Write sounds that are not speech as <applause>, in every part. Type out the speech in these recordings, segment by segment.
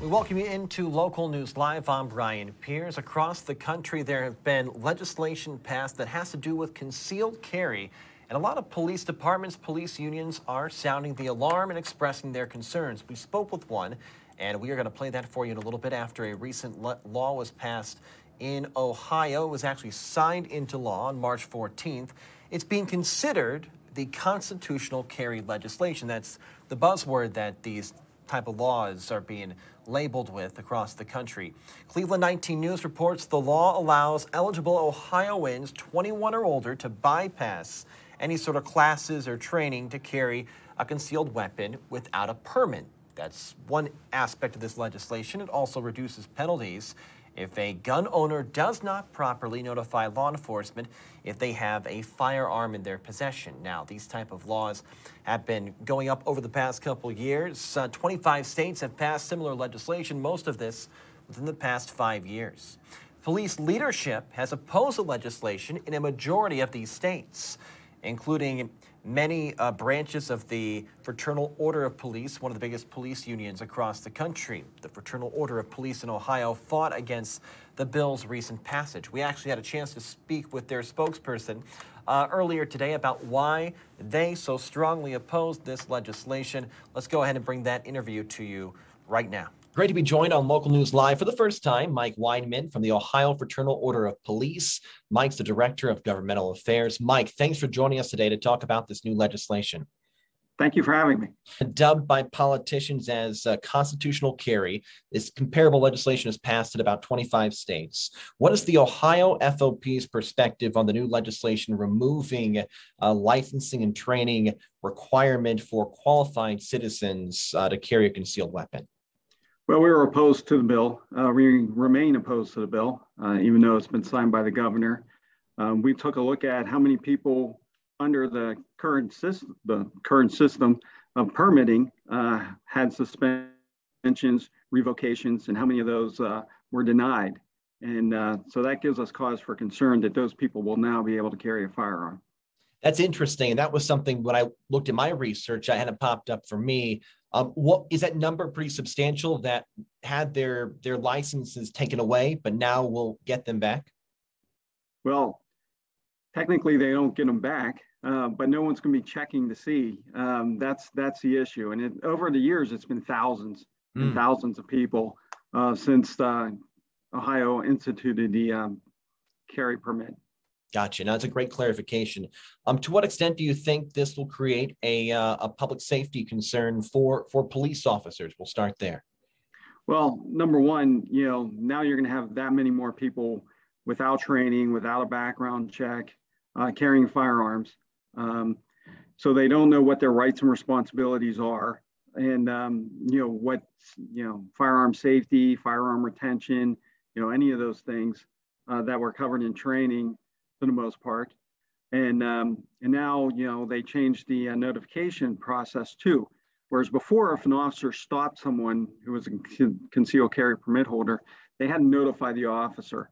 We welcome you into Local News Live. I'm Brian Pierce. Across the country, there have been legislation passed that has to do with concealed carry. And a lot of police departments, police unions are sounding the alarm and expressing their concerns. We spoke with one, and we are going to play that for you in a little bit after a recent law was passed in Ohio. It was actually signed into law on March 14th. It's being considered the constitutional carry legislation. That's the buzzword that these type of laws are being labeled with across the country. Cleveland 19 News reports the law allows eligible Ohioans 21 or older to bypass any sort of classes or training to carry a concealed weapon without a permit. That's one aspect of this legislation. It also reduces penalties if a gun owner does not properly notify law enforcement if they have a firearm in their possession. Now, these type of laws have been going up over the past couple years. Uh, 25 states have passed similar legislation, most of this within the past five years. Police leadership has opposed the legislation in a majority of these states, including many uh, branches of the Fraternal Order of Police, one of the biggest police unions across the country. The Fraternal Order of Police in Ohio fought against the bill's recent passage. We actually had a chance to speak with their spokesperson uh, earlier today about why they so strongly opposed this legislation. Let's go ahead and bring that interview to you right now. Great to be joined on Local News Live for the first time. Mike Weinman from the Ohio Fraternal Order of Police. Mike's the Director of Governmental Affairs. Mike, thanks for joining us today to talk about this new legislation. Thank you for having me. <laughs> Dubbed by politicians as uh, constitutional carry, this comparable legislation is passed in about 25 states. What is the Ohio FOP's perspective on the new legislation removing uh, licensing and training requirement for qualified citizens uh, to carry a concealed weapon? Well, we were opposed to the bill. Uh, we remain opposed to the bill, uh, even though it's been signed by the governor. Um, we took a look at how many people under the current system, the current system of permitting uh, had suspensions, revocations, and how many of those uh, were denied. And uh, so that gives us cause for concern that those people will now be able to carry a firearm. That's interesting. And that was something when I looked at my research, I had it popped up for me. Um, what is that number pretty substantial that had their their licenses taken away, but now will get them back? Well, technically they don't get them back, uh, but no one's going to be checking to see. Um, that's that's the issue. And it, over the years, it's been thousands mm. and hmm. thousands of people uh, since uh, Ohio instituted the um, carry permit. Gotcha. Now, that's a great clarification. Um, to what extent do you think this will create a, uh, a public safety concern for, for police officers? We'll start there. Well, number one, you know, now you're going to have that many more people without training, without a background check, uh, carrying firearms. Um, so they don't know what their rights and responsibilities are, and um, you know what, you know, firearm safety, firearm retention, you know, any of those things uh, that were covered in training for the most part. And um, and now you know they changed the uh, notification process too. Whereas before, if an officer stopped someone who was a concealed carry permit holder, they had to notify the officer.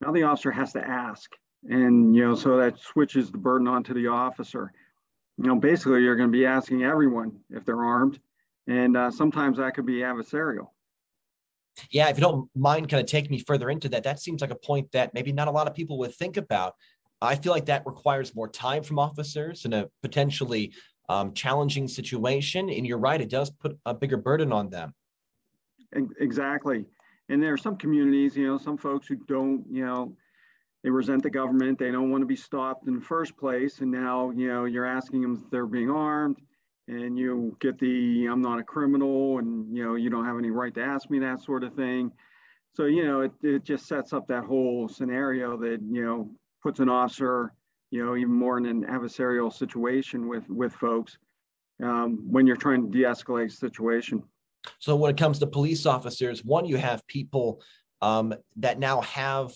Now the officer has to ask, and you know so that switches the burden onto the officer. You know, basically, you're going to be asking everyone if they're armed, and uh, sometimes that could be adversarial. Yeah, if you don't mind kind of taking me further into that, that seems like a point that maybe not a lot of people would think about. I feel like that requires more time from officers in a potentially um, challenging situation. And you're right, it does put a bigger burden on them. Exactly. And there are some communities, you know, some folks who don't, you know, they resent the government. They don't want to be stopped in the first place. And now, you know, you're asking them if they're being armed and you get the I'm not a criminal and you know you don't have any right to ask me that sort of thing. So you know it, it just sets up that whole scenario that you know puts an officer you know even more in an adversarial situation with with folks um, when you're trying to de-escalate situation. So when it comes to police officers, one you have people um, that now have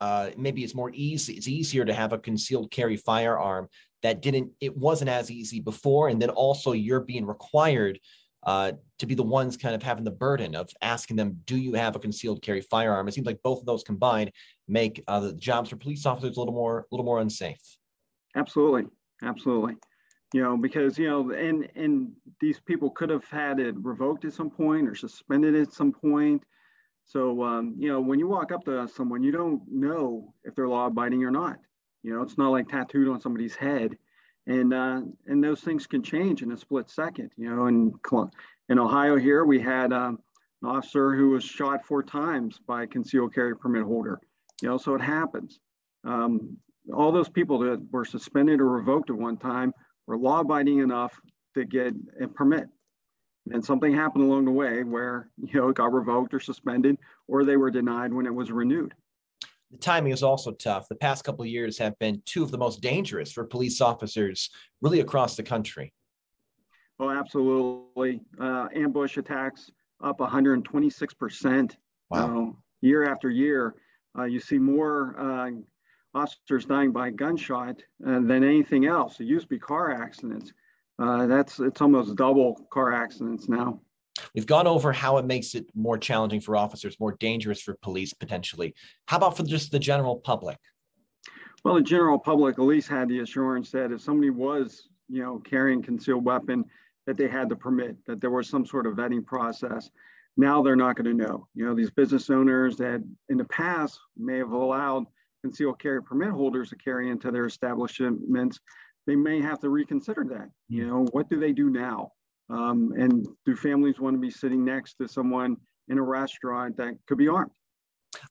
uh, maybe it's more easy it's easier to have a concealed carry firearm that didn't it wasn't as easy before. And then also you're being required uh, to be the ones kind of having the burden of asking them do you have a concealed carry firearm? It seems like both of those combined make uh, the jobs for police officers a little more a little more unsafe. Absolutely. Absolutely. You know, because you know, and and these people could have had it revoked at some point or suspended at some point. So um, you know, when you walk up to someone, you don't know if they're law abiding or not. You know, it's not like tattooed on somebody's head, and uh, and those things can change in a split second. You know, in in Ohio here, we had um, an officer who was shot four times by a concealed carry permit holder. You know, so it happens. Um, all those people that were suspended or revoked at one time were law abiding enough to get a permit. And something happened along the way where, you know, it got revoked or suspended, or they were denied when it was renewed. The timing is also tough. The past couple of years have been two of the most dangerous for police officers really across the country. Oh, absolutely. Uh, ambush attacks up 126%. Wow. Know, year after year, uh, you see more uh, officers dying by gunshot uh, than anything else. It used to be car accidents. Uh, that's it's almost double car accidents now. We've gone over how it makes it more challenging for officers, more dangerous for police potentially. How about for just the general public? Well, the general public at least had the assurance that if somebody was, you know, carrying concealed weapon, that they had the permit, that there was some sort of vetting process. Now they're not going to know. You know, these business owners that in the past may have allowed concealed carry permit holders to carry into their establishments, they may have to reconsider that. You hmm. know, what do they do now? Um, and do families want to be sitting next to someone in a restaurant that could be armed?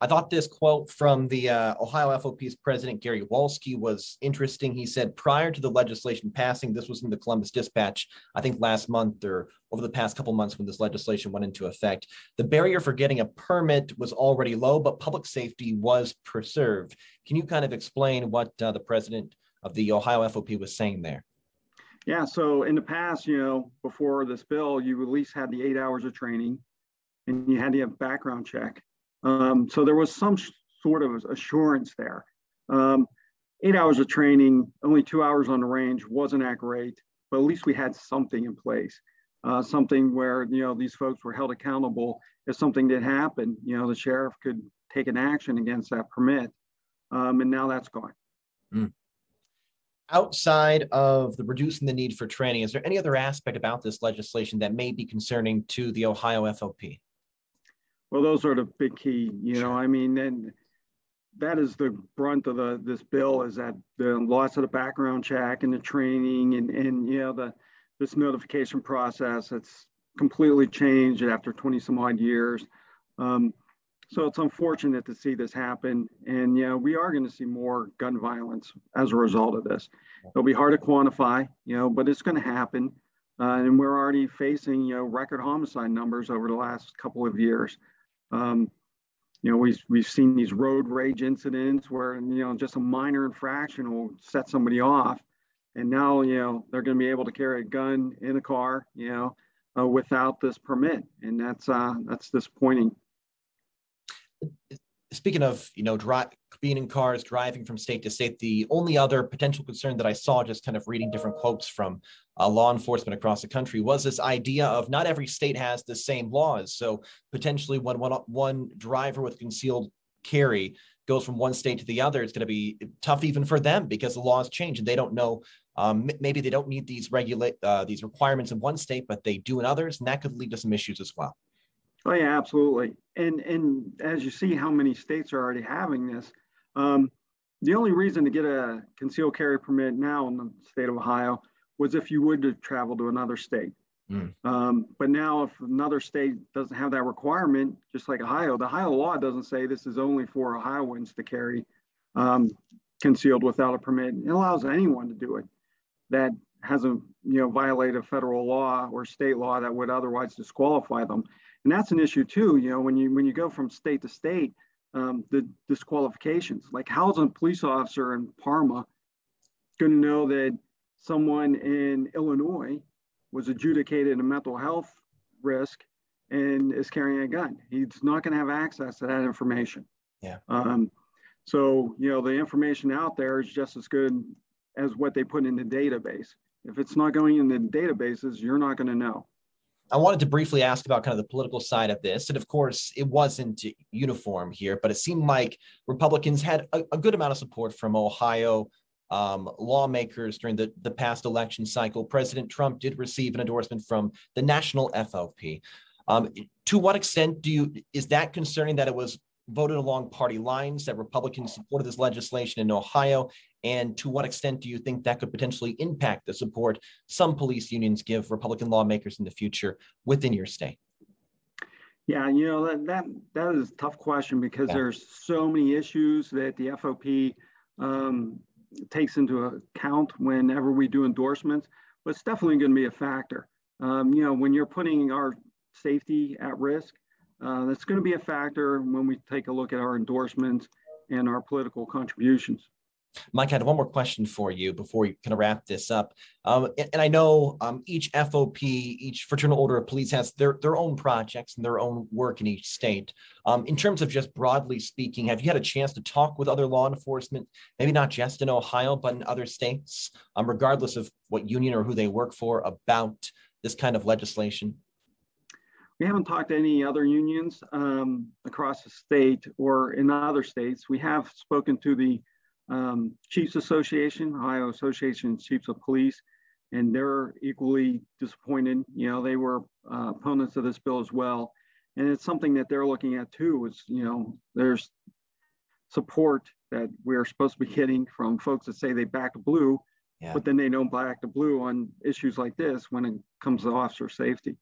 I thought this quote from the uh, Ohio FOP's president, Gary Wolske, was interesting. He said, prior to the legislation passing, this was in the Columbus Dispatch, I think last month or over the past couple months when this legislation went into effect, the barrier for getting a permit was already low, but public safety was preserved. Can you kind of explain what uh, the president of the Ohio FOP was saying there? Yeah, so in the past, you know, before this bill, you at least had the eight hours of training and you had to have background check um, so there was some sh- sort of assurance there. Um, eight hours of training, only two hours on the range wasn't that great, but at least we had something in place, uh, something where you know these folks were held accountable if something did happen. You know, the sheriff could take an action against that permit, um, and now that's gone. Mm. Outside of the reducing the need for training, is there any other aspect about this legislation that may be concerning to the Ohio FOP? Well, those are the big key, you know, I mean, and that is the brunt of the this bill is that the loss of the background check and the training and, and you know, the this notification process, it's completely changed after 20 some odd years. Um, so it's unfortunate to see this happen. And, know, we are going to see more gun violence as a result of this. It'll be hard to quantify, you know, but it's going to happen. Uh, and we're already facing, you know, record homicide numbers over the last couple of years. Um, you know, we've, we've seen these road rage incidents where, you know, just a minor infraction will set somebody off. And now, you know, they're going to be able to carry a gun in a car, you know, uh, without this permit. And that's, uh, that's disappointing speaking of you know dri- being in cars driving from state to state the only other potential concern that i saw just kind of reading different quotes from uh, law enforcement across the country was this idea of not every state has the same laws. So potentially when one, one driver with concealed carry goes from one state to the other it's going to be tough even for them because the laws change and they don't know um, maybe they don't need these regulate uh, these requirements in one state but they do in others and that could lead to some issues as well Oh yeah, absolutely. And and as you see how many states are already having this, um, the only reason to get a concealed carry permit now in the state of Ohio was if you would to travel to another state. Mm. Um, but now, if another state doesn't have that requirement, just like Ohio, the Ohio law doesn't say this is only for Ohioans to carry um, concealed without a permit. It allows anyone to do it that hasn't, you know, violated federal law or state law that would otherwise disqualify them and that's an issue too. You know, when you when you go from state to state, um, the disqualifications. Like, how's a police officer in Parma going to know that someone in Illinois was adjudicated a mental health risk and is carrying a gun? He's not going to have access to that information. Yeah. Um, so you know, the information out there is just as good as what they put in the database. If it's not going in the databases, you're not going to know. I wanted to briefly ask about kind of the political side of this. And of course, it wasn't uniform here, but it seemed like Republicans had a, a good amount of support from Ohio um, lawmakers during the, the past election cycle, President Trump did receive an endorsement from the national FOP. Um, to what extent do you is that concerning that it was voted along party lines that Republicans supported this legislation in Ohio? And to what extent do you think that could potentially impact the support some police unions give Republican lawmakers in the future within your state? Yeah, you know that that that is a tough question because yeah. there's so many issues that the FOP um, takes into account whenever we do endorsements. But it's definitely going to be a factor. Um, you know, when you're putting our safety at risk, uh, that's going to be a factor when we take a look at our endorsements and our political contributions. Mike, I had one more question for you before we kind of wrap this up. Um, and, and, I know um, each FOP, each Fraternal Order of Police has their, their own projects and their own work in each state. Um, in terms of just broadly speaking, have you had a chance to talk with other law enforcement, maybe not just in Ohio, but in other states, um, regardless of what union or who they work for, about this kind of legislation? We haven't talked to any other unions um, across the state or in other states. We have spoken to the um, Chiefs Association, Ohio Association Chiefs of Police, and they're equally disappointed. You know, they were uh, opponents of this bill as well. And it's something that they're looking at too, is, you know, there's support that we're supposed to be getting from folks that say they back the blue, yeah. but then they don't back the blue on issues like this when it comes to officer safety.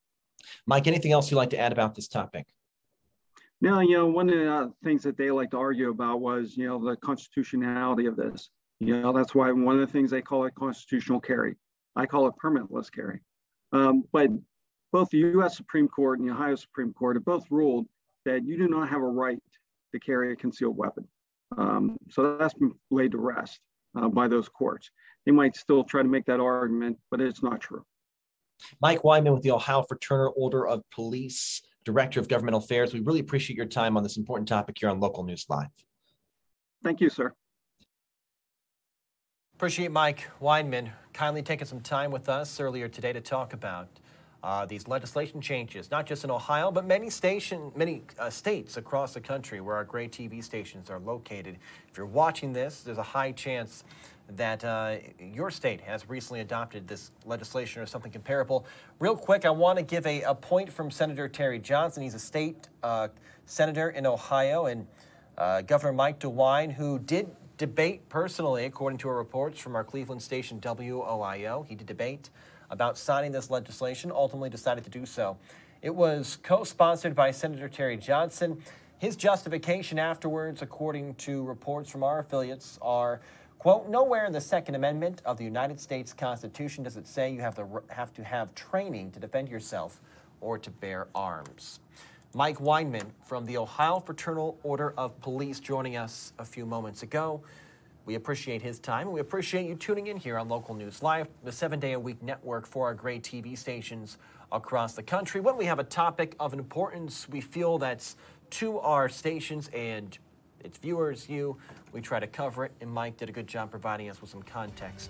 Mike, anything else you'd like to add about this topic? Now, you know, one of the things that they like to argue about was, you know, the constitutionality of this. You know, that's why one of the things they call it constitutional carry. I call it permitless carry. Um, but both the U.S. Supreme Court and the Ohio Supreme Court have both ruled that you do not have a right to carry a concealed weapon. Um, so that's been laid to rest uh, by those courts. They might still try to make that argument, but it's not true. Mike Weinman with the Ohio Fraternal Order of Police, Director of Governmental Affairs. We really appreciate your time on this important topic here on Local News Live. Thank you, sir. Appreciate Mike Weinman kindly taking some time with us earlier today to talk about uh, these legislation changes, not just in Ohio, but many station, many uh, states across the country where our great TV stations are located. If you're watching this, there's a high chance that uh, your state has recently adopted this legislation or something comparable. Real quick, I want to give a, a point from Senator Terry Johnson. He's a state uh, senator in Ohio, and uh, Governor Mike DeWine, who did debate personally, according to our reports from our Cleveland station WOIO. He did debate about signing this legislation, ultimately decided to do so. It was co sponsored by Senator Terry Johnson. His justification afterwards, according to reports from our affiliates, are Quote, nowhere in the Second Amendment of the United States Constitution does it say you have to, have to have training to defend yourself or to bear arms. Mike Weinman from the Ohio Fraternal Order of Police joining us a few moments ago. We appreciate his time and we appreciate you tuning in here on Local News Live, the seven day a week network for our great TV stations across the country. When we have a topic of importance we feel that's to our stations and its viewers, you. We try to cover it, and Mike did a good job providing us with some context.